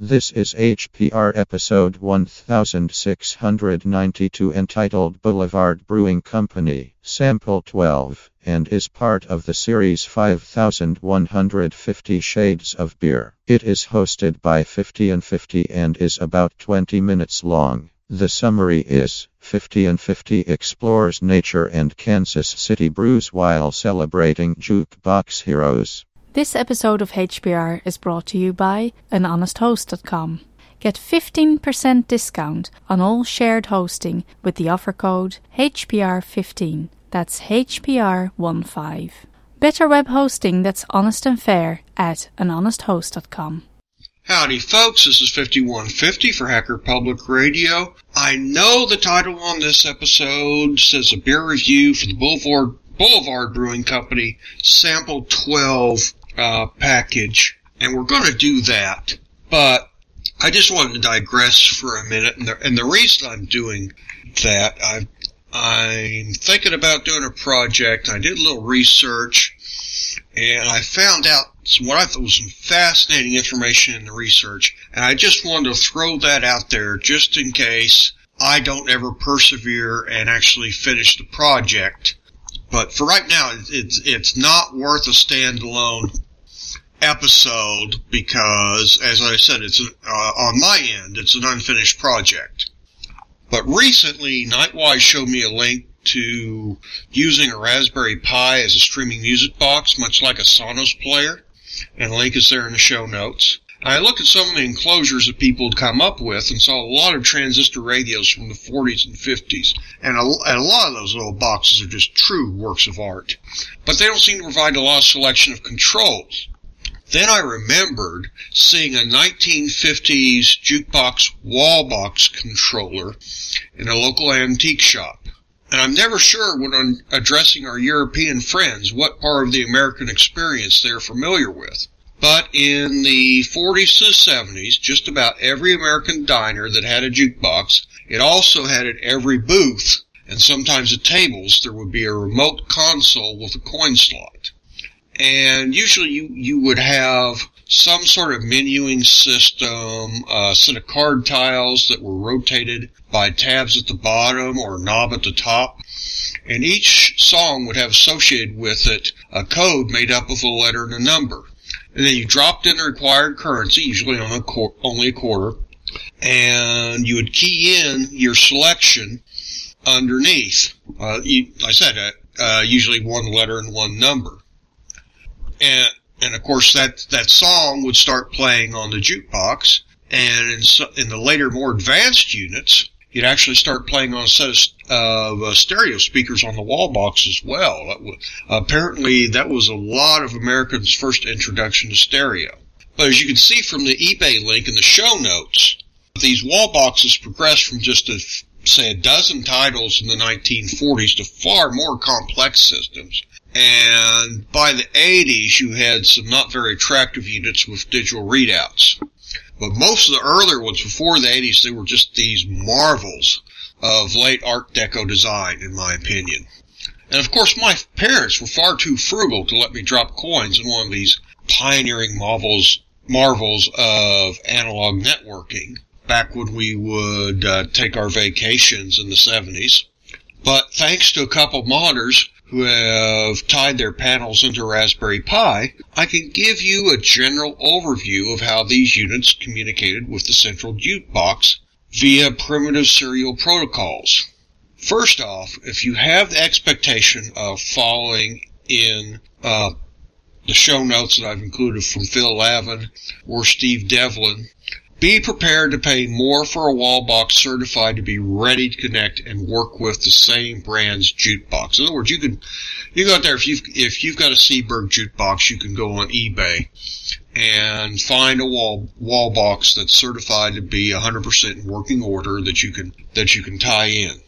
This is HPR episode 1692 entitled Boulevard Brewing Company, Sample 12, and is part of the series 5150 Shades of Beer. It is hosted by 50 and 50 and is about 20 minutes long. The summary is 50 and 50 explores nature and Kansas City brews while celebrating jukebox heroes. This episode of HPR is brought to you by anhonesthost.com. Get 15% discount on all shared hosting with the offer code HPR15. That's HPR15. Better web hosting that's honest and fair at anhonesthost.com. Howdy, folks. This is 5150 for Hacker Public Radio. I know the title on this episode says a beer review for the Boulevard Boulevard Brewing Company Sample 12 uh, package, and we're going to do that. But I just wanted to digress for a minute, and the, and the reason I'm doing that, I, I'm thinking about doing a project. I did a little research, and I found out some, what I thought was some fascinating information in the research, and I just wanted to throw that out there just in case I don't ever persevere and actually finish the project. But for right now, it's it's not worth a standalone episode because, as I said, it's uh, on my end, it's an unfinished project. But recently, Knightwise showed me a link to using a Raspberry Pi as a streaming music box, much like a Sonos player, and the link is there in the show notes. I looked at some of the enclosures that people had come up with and saw a lot of transistor radios from the 40s and 50s. And a, and a, lot of those little boxes are just true works of art. But they don't seem to provide a lot of selection of controls. Then I remembered seeing a 1950s jukebox wall box controller in a local antique shop. And I'm never sure when I'm addressing our European friends what part of the American experience they're familiar with. But in the 40s to 70s, just about every American diner that had a jukebox, it also had at every booth, and sometimes at tables, there would be a remote console with a coin slot. And usually you, you would have some sort of menuing system, a set of card tiles that were rotated by tabs at the bottom or a knob at the top. And each song would have associated with it a code made up of a letter and a number and then you dropped in the required currency, usually on a only a quarter, and you would key in your selection underneath. Uh, you, I said, uh, uh, usually one letter and one number, and and of course that that song would start playing on the jukebox, and in, so, in the later more advanced units, you'd actually start playing on a set of uh, stereo speakers on the wall box as well. That apparently, that was a lot of Americans' first introduction to stereo. But as you can see from the eBay link in the show notes, these wall boxes progressed from just a say a dozen titles in the 1940s to far more complex systems. And by the 80s, you had some not very attractive units with digital readouts. But most of the earlier ones before the 80s, they were just these marvels of late Art Deco design, in my opinion. And of course, my parents were far too frugal to let me drop coins in one of these pioneering marvels, marvels of analog networking back when we would uh, take our vacations in the 70s. But thanks to a couple of modders who have tied their panels into Raspberry Pi, I can give you a general overview of how these units communicated with the central jukebox via primitive serial protocols. First off, if you have the expectation of following in uh, the show notes that I've included from Phil Lavin or Steve Devlin, be prepared to pay more for a wall box certified to be ready to connect and work with the same brand's jukebox. In other words, you can you go out there if you've if you've got a Seeburg jukebox, you can go on eBay and find a wall wall box that's certified to be 100% in working order that you can that you can tie in.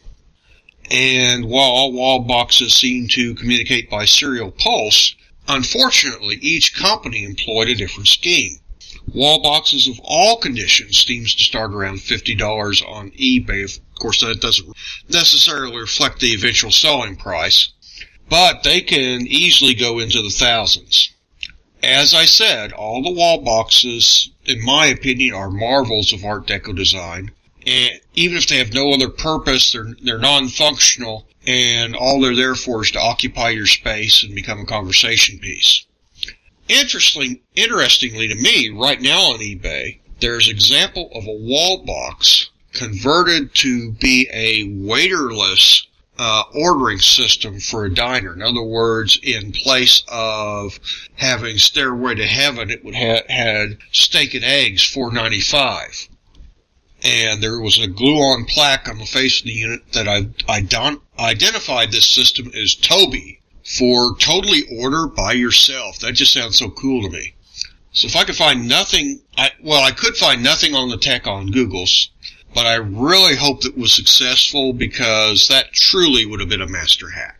And while all wall boxes seem to communicate by serial pulse, unfortunately each company employed a different scheme. Wall boxes of all conditions seems to start around $50 on eBay. Of course, that doesn't necessarily reflect the eventual selling price, but they can easily go into the thousands. As I said, all the wall boxes in my opinion, are marvels of Art Deco design. And even if they have no other purpose, they're, they're non-functional, and all they're there for is to occupy your space and become a conversation piece. Interesting, interestingly to me, right now on eBay, there's example of a wall box converted to be a waiterless uh, ordering system for a diner. In other words, in place of having Stairway to Heaven, it would have had steak and eggs, four ninety five. And there was a glue-on plaque on the face of the unit that I, I don- identified this system as Toby for totally order by yourself. That just sounds so cool to me. So if I could find nothing, I, well, I could find nothing on the tech on Google's, but I really hope it was successful because that truly would have been a master hack.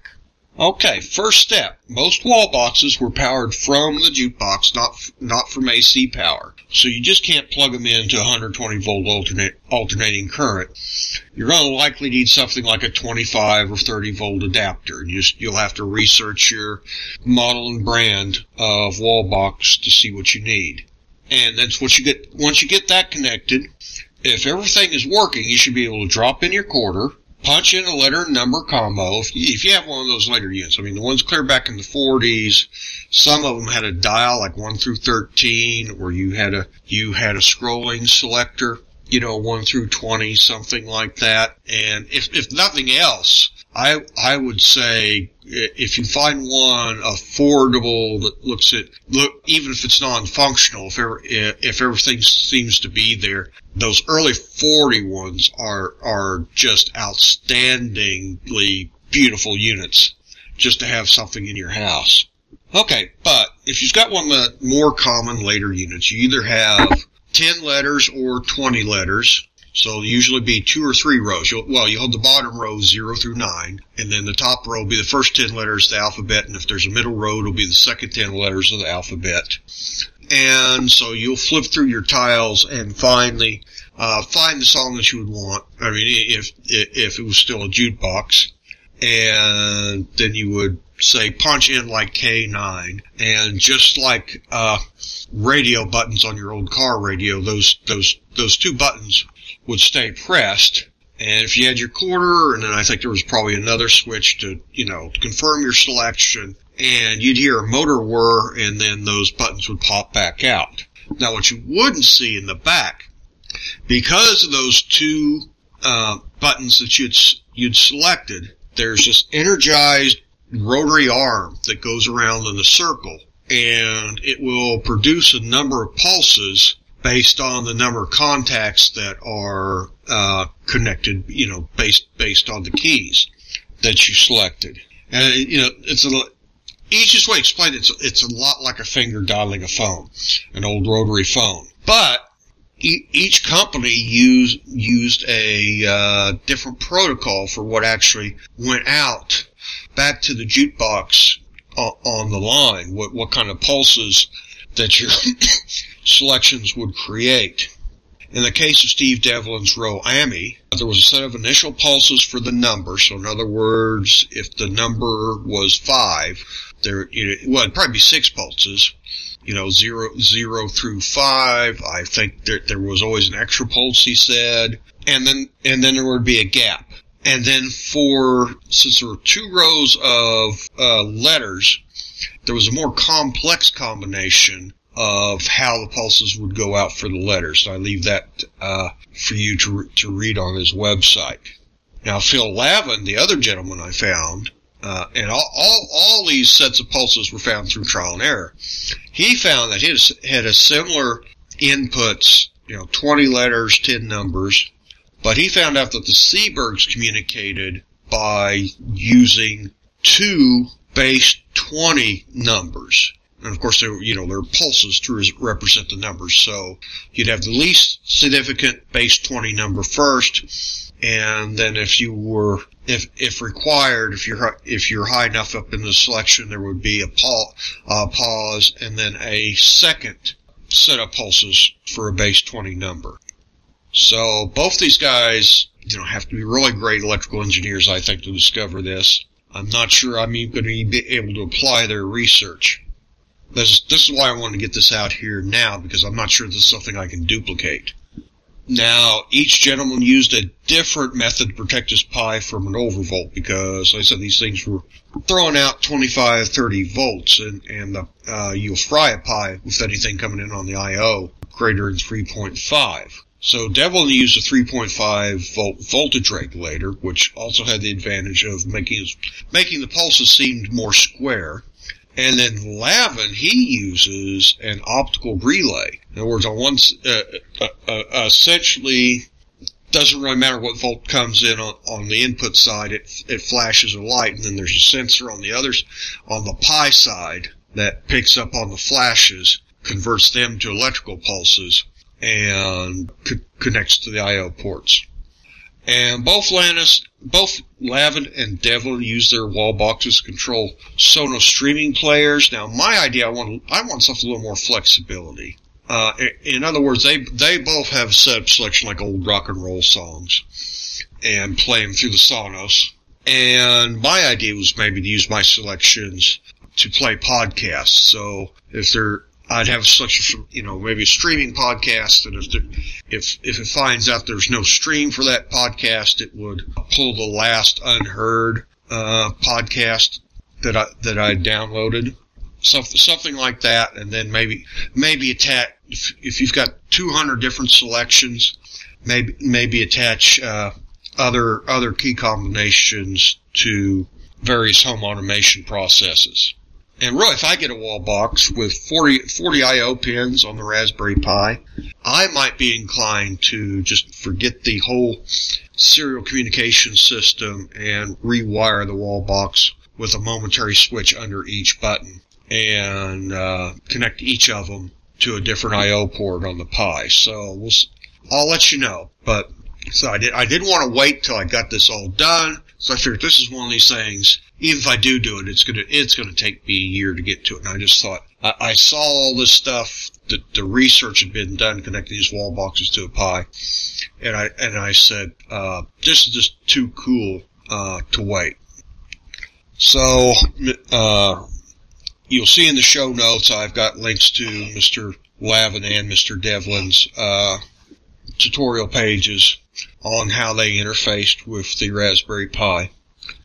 Okay, first step. Most wall boxes were powered from the jukebox, not not from AC power. So you just can't plug them into 120 volt alternate, alternating current. You're going to likely need something like a 25 or 30 volt adapter. You just, you'll have to research your model and brand of wall box to see what you need. And that's what you get, once you get that connected, if everything is working, you should be able to drop in your quarter, punch in a letter number combo. If you, if you have one of those later units, I mean, the ones clear back in the 40s, some of them had a dial like 1 through 13, or you had a, you had a scrolling selector, you know, 1 through 20, something like that. And if, if nothing else, I I would say if you find one affordable that looks at look even if it's non-functional, if ever, if everything seems to be there, those early 40 ones are are just outstandingly beautiful units just to have something in your house. Okay, but if you've got one the more common later units, you either have 10 letters or 20 letters so usually be two or three rows. You'll, well, you hold the bottom row zero through nine, and then the top row will be the first ten letters of the alphabet, and if there's a middle row, it'll be the second ten letters of the alphabet. And so you'll flip through your tiles and finally uh, find the song that you would want. I mean, if if it was still a jukebox, and then you would say punch in like K9, and just like uh, radio buttons on your old car radio, those those those two buttons would stay pressed. And if you had your quarter, and then I think there was probably another switch to, you know, confirm your selection, and you'd hear a motor whir, and then those buttons would pop back out. Now, what you wouldn't see in the back, because of those two uh, buttons that you'd you'd selected, there's this energized rotary arm that goes around in a circle, and it will produce a number of pulses based on the number of contacts that are uh, connected, you know, based based on the keys that you selected. And you know, it's a easiest way to explain it, it's it's a lot like a finger dialing a phone, an old rotary phone. But e- each company used used a uh, different protocol for what actually went out back to the jukebox on the line. What what kind of pulses that your selections would create. In the case of Steve Devlin's Rowe AMI, there was a set of initial pulses for the number. So in other words, if the number was five, there, you know, well, it'd probably be six pulses. You know, zero, zero through five. I think there, there was always an extra pulse, he said. And then, and then there would be a gap. And then for, since there were two rows of, uh, letters, there was a more complex combination of how the pulses would go out for the letters. I leave that uh, for you to to read on his website. Now Phil Lavin, the other gentleman I found, uh, and all, all all these sets of pulses were found through trial and error. He found that his had a similar inputs, you know, 20 letters, 10 numbers, but he found out that the Seeburgs communicated by using two base 20 numbers. And of course, there, you know, there are pulses to represent the numbers. So you'd have the least significant base 20 number first. And then if you were, if, if required, if you're, if you're high enough up in the selection, there would be a pa pause and then a second set of pulses for a base 20 number. So both these guys, you know, have to be really great electrical engineers, I think, to discover this. I'm not sure I'm even going to be able to apply their research. This, this is why I wanted to get this out here now because I'm not sure this is something I can duplicate. Now, each gentleman used a different method to protect his Pi from an overvolt because, like I said, these things were throwing out 25, 30 volts, and, and the, uh, you'll fry a Pi with anything coming in on the I.O. greater than 3.5. So Devlin used a 3.5 volt voltage regulator, which also had the advantage of making making the pulses seem more square. And then Lavin, he uses an optical relay. In other words, on one, uh, uh, uh, essentially, doesn't really matter what volt comes in on, on the input side, it, it flashes a light, and then there's a sensor on the others, on the Pi side, that picks up on the flashes, converts them to electrical pulses, and co- connects to the I.O. ports. And both Lannis, both Lavin and Devlin use their wall boxes to control Sonos streaming players. Now, my idea, I want, I want something a little more flexibility. Uh, in other words, they, they both have set selection like old rock and roll songs and play them through the Sonos. And my idea was maybe to use my selections to play podcasts. So if they're I'd have such a, you know, maybe a streaming podcast, and if there, if if it finds out there's no stream for that podcast, it would pull the last unheard uh, podcast that I that I downloaded, something something like that, and then maybe maybe attach if, if you've got 200 different selections, maybe maybe attach uh, other other key combinations to various home automation processes. And really, if I get a wall box with 40, 40 I.O. pins on the Raspberry Pi, I might be inclined to just forget the whole serial communication system and rewire the wall box with a momentary switch under each button and uh, connect each of them to a different I/O port on the Pi. So we'll, I'll let you know. But so I did. I didn't want to wait till I got this all done. So I figured this is one of these things even if I do do it, it's gonna it's gonna take me a year to get to it. And I just thought I, I saw all this stuff. that the research had been done connecting these wall boxes to a Pi, and I and I said uh, this is just too cool uh, to wait. So uh, you'll see in the show notes I've got links to Mr. Lavin and Mr. Devlin's uh, tutorial pages on how they interfaced with the Raspberry Pi.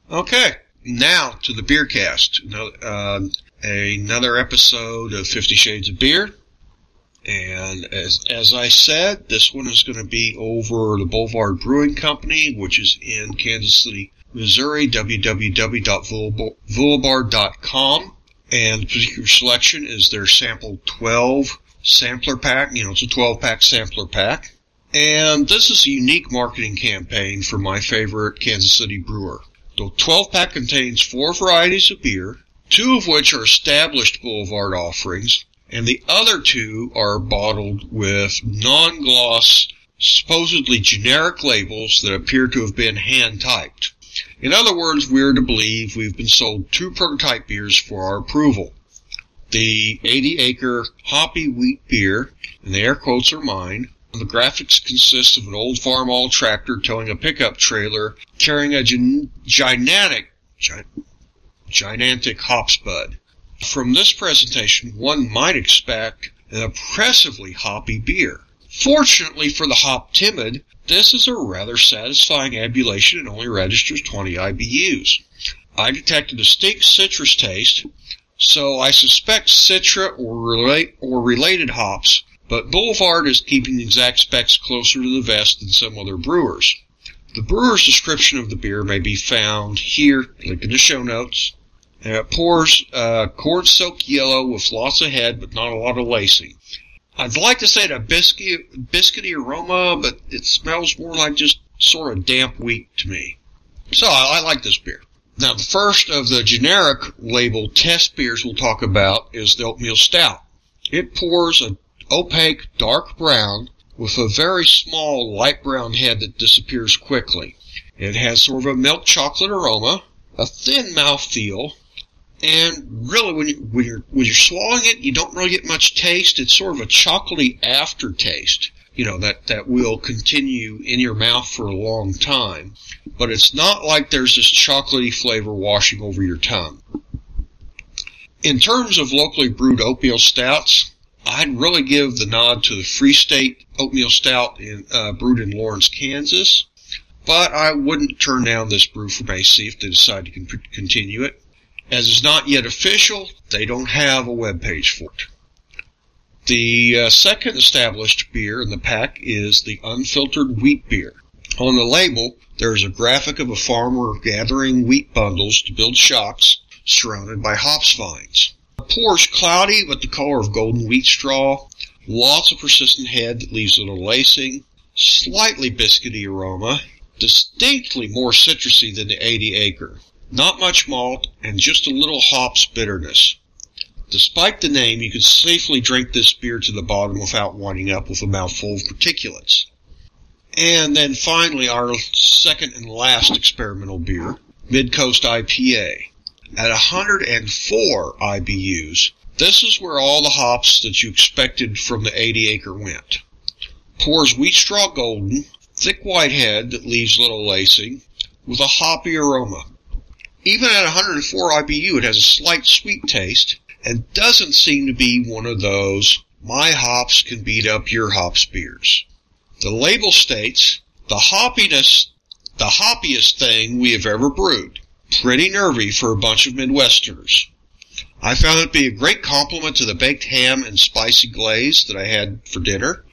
Okay, now to the beer cast. Uh, another episode of Fifty Shades of Beer. And as, as I said, this one is going to be over the Boulevard Brewing Company, which is in Kansas City, Missouri, www.boulevard.com. And the particular selection is their sample 12 sampler pack. You know, it's a 12 pack sampler pack. And this is a unique marketing campaign for my favorite Kansas City brewer. The 12 pack contains four varieties of beer, two of which are established Boulevard offerings, and the other two are bottled with non gloss, supposedly generic labels that appear to have been hand typed. In other words, we are to believe we've been sold two prototype beers for our approval. The 80 acre hoppy wheat beer, and the air quotes are mine, the graphics consist of an old Farmall tractor towing a pickup trailer carrying a gigantic, gi- gigantic hops bud. From this presentation, one might expect an oppressively hoppy beer. Fortunately for the hop timid, this is a rather satisfying ambulation and only registers 20 IBUs. I detect a distinct citrus taste, so I suspect citra or, relate, or related hops but Boulevard is keeping the exact specs closer to the vest than some other brewers. The brewer's description of the beer may be found here, link in the show notes. And it pours uh, corn soaked yellow with lots of head, but not a lot of lacing. I'd like to say a biscuit, biscuity aroma, but it smells more like just sort of damp wheat to me. So I, I like this beer. Now, the first of the generic label test beers we'll talk about is the Oatmeal Stout. It pours a opaque dark brown with a very small light brown head that disappears quickly. It has sort of a milk chocolate aroma, a thin mouthfeel, and really when, you, when you're when you're swallowing it, you don't really get much taste. It's sort of a chocolatey aftertaste, you know, that, that will continue in your mouth for a long time. But it's not like there's this chocolatey flavor washing over your tongue. In terms of locally brewed oatmeal stouts, I'd really give the nod to the Free State Oatmeal Stout in, uh, brewed in Lawrence, Kansas. But I wouldn't turn down this brew for Macy if they decide to con- continue it. As it's not yet official, they don't have a web page for it. The uh, second established beer in the pack is the unfiltered wheat beer. On the label, there is a graphic of a farmer gathering wheat bundles to build shocks surrounded by hops vines. Pours cloudy with the color of golden wheat straw, lots of persistent head that leaves little lacing, slightly biscuity aroma, distinctly more citrusy than the 80 acre. Not much malt and just a little hops bitterness. Despite the name, you can safely drink this beer to the bottom without winding up with a mouthful of particulates. And then finally, our second and last experimental beer, Midcoast IPA. At 104 IBUs, this is where all the hops that you expected from the 80 acre went. Pours wheat straw golden, thick white head that leaves little lacing, with a hoppy aroma. Even at 104 IBU, it has a slight sweet taste, and doesn't seem to be one of those my hops can beat up your hops beers. The label states the hoppiness, the hoppiest thing we have ever brewed. Pretty nervy for a bunch of Midwesterners. I found it to be a great compliment to the baked ham and spicy glaze that I had for dinner.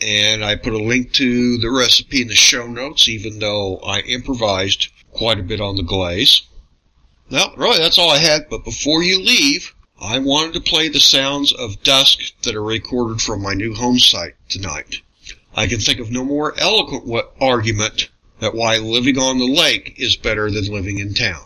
And I put a link to the recipe in the show notes, even though I improvised quite a bit on the glaze. Well, really, that's all I had. But before you leave, I wanted to play the sounds of dusk that are recorded from my new home site tonight. I can think of no more eloquent argument that why living on the lake is better than living in town.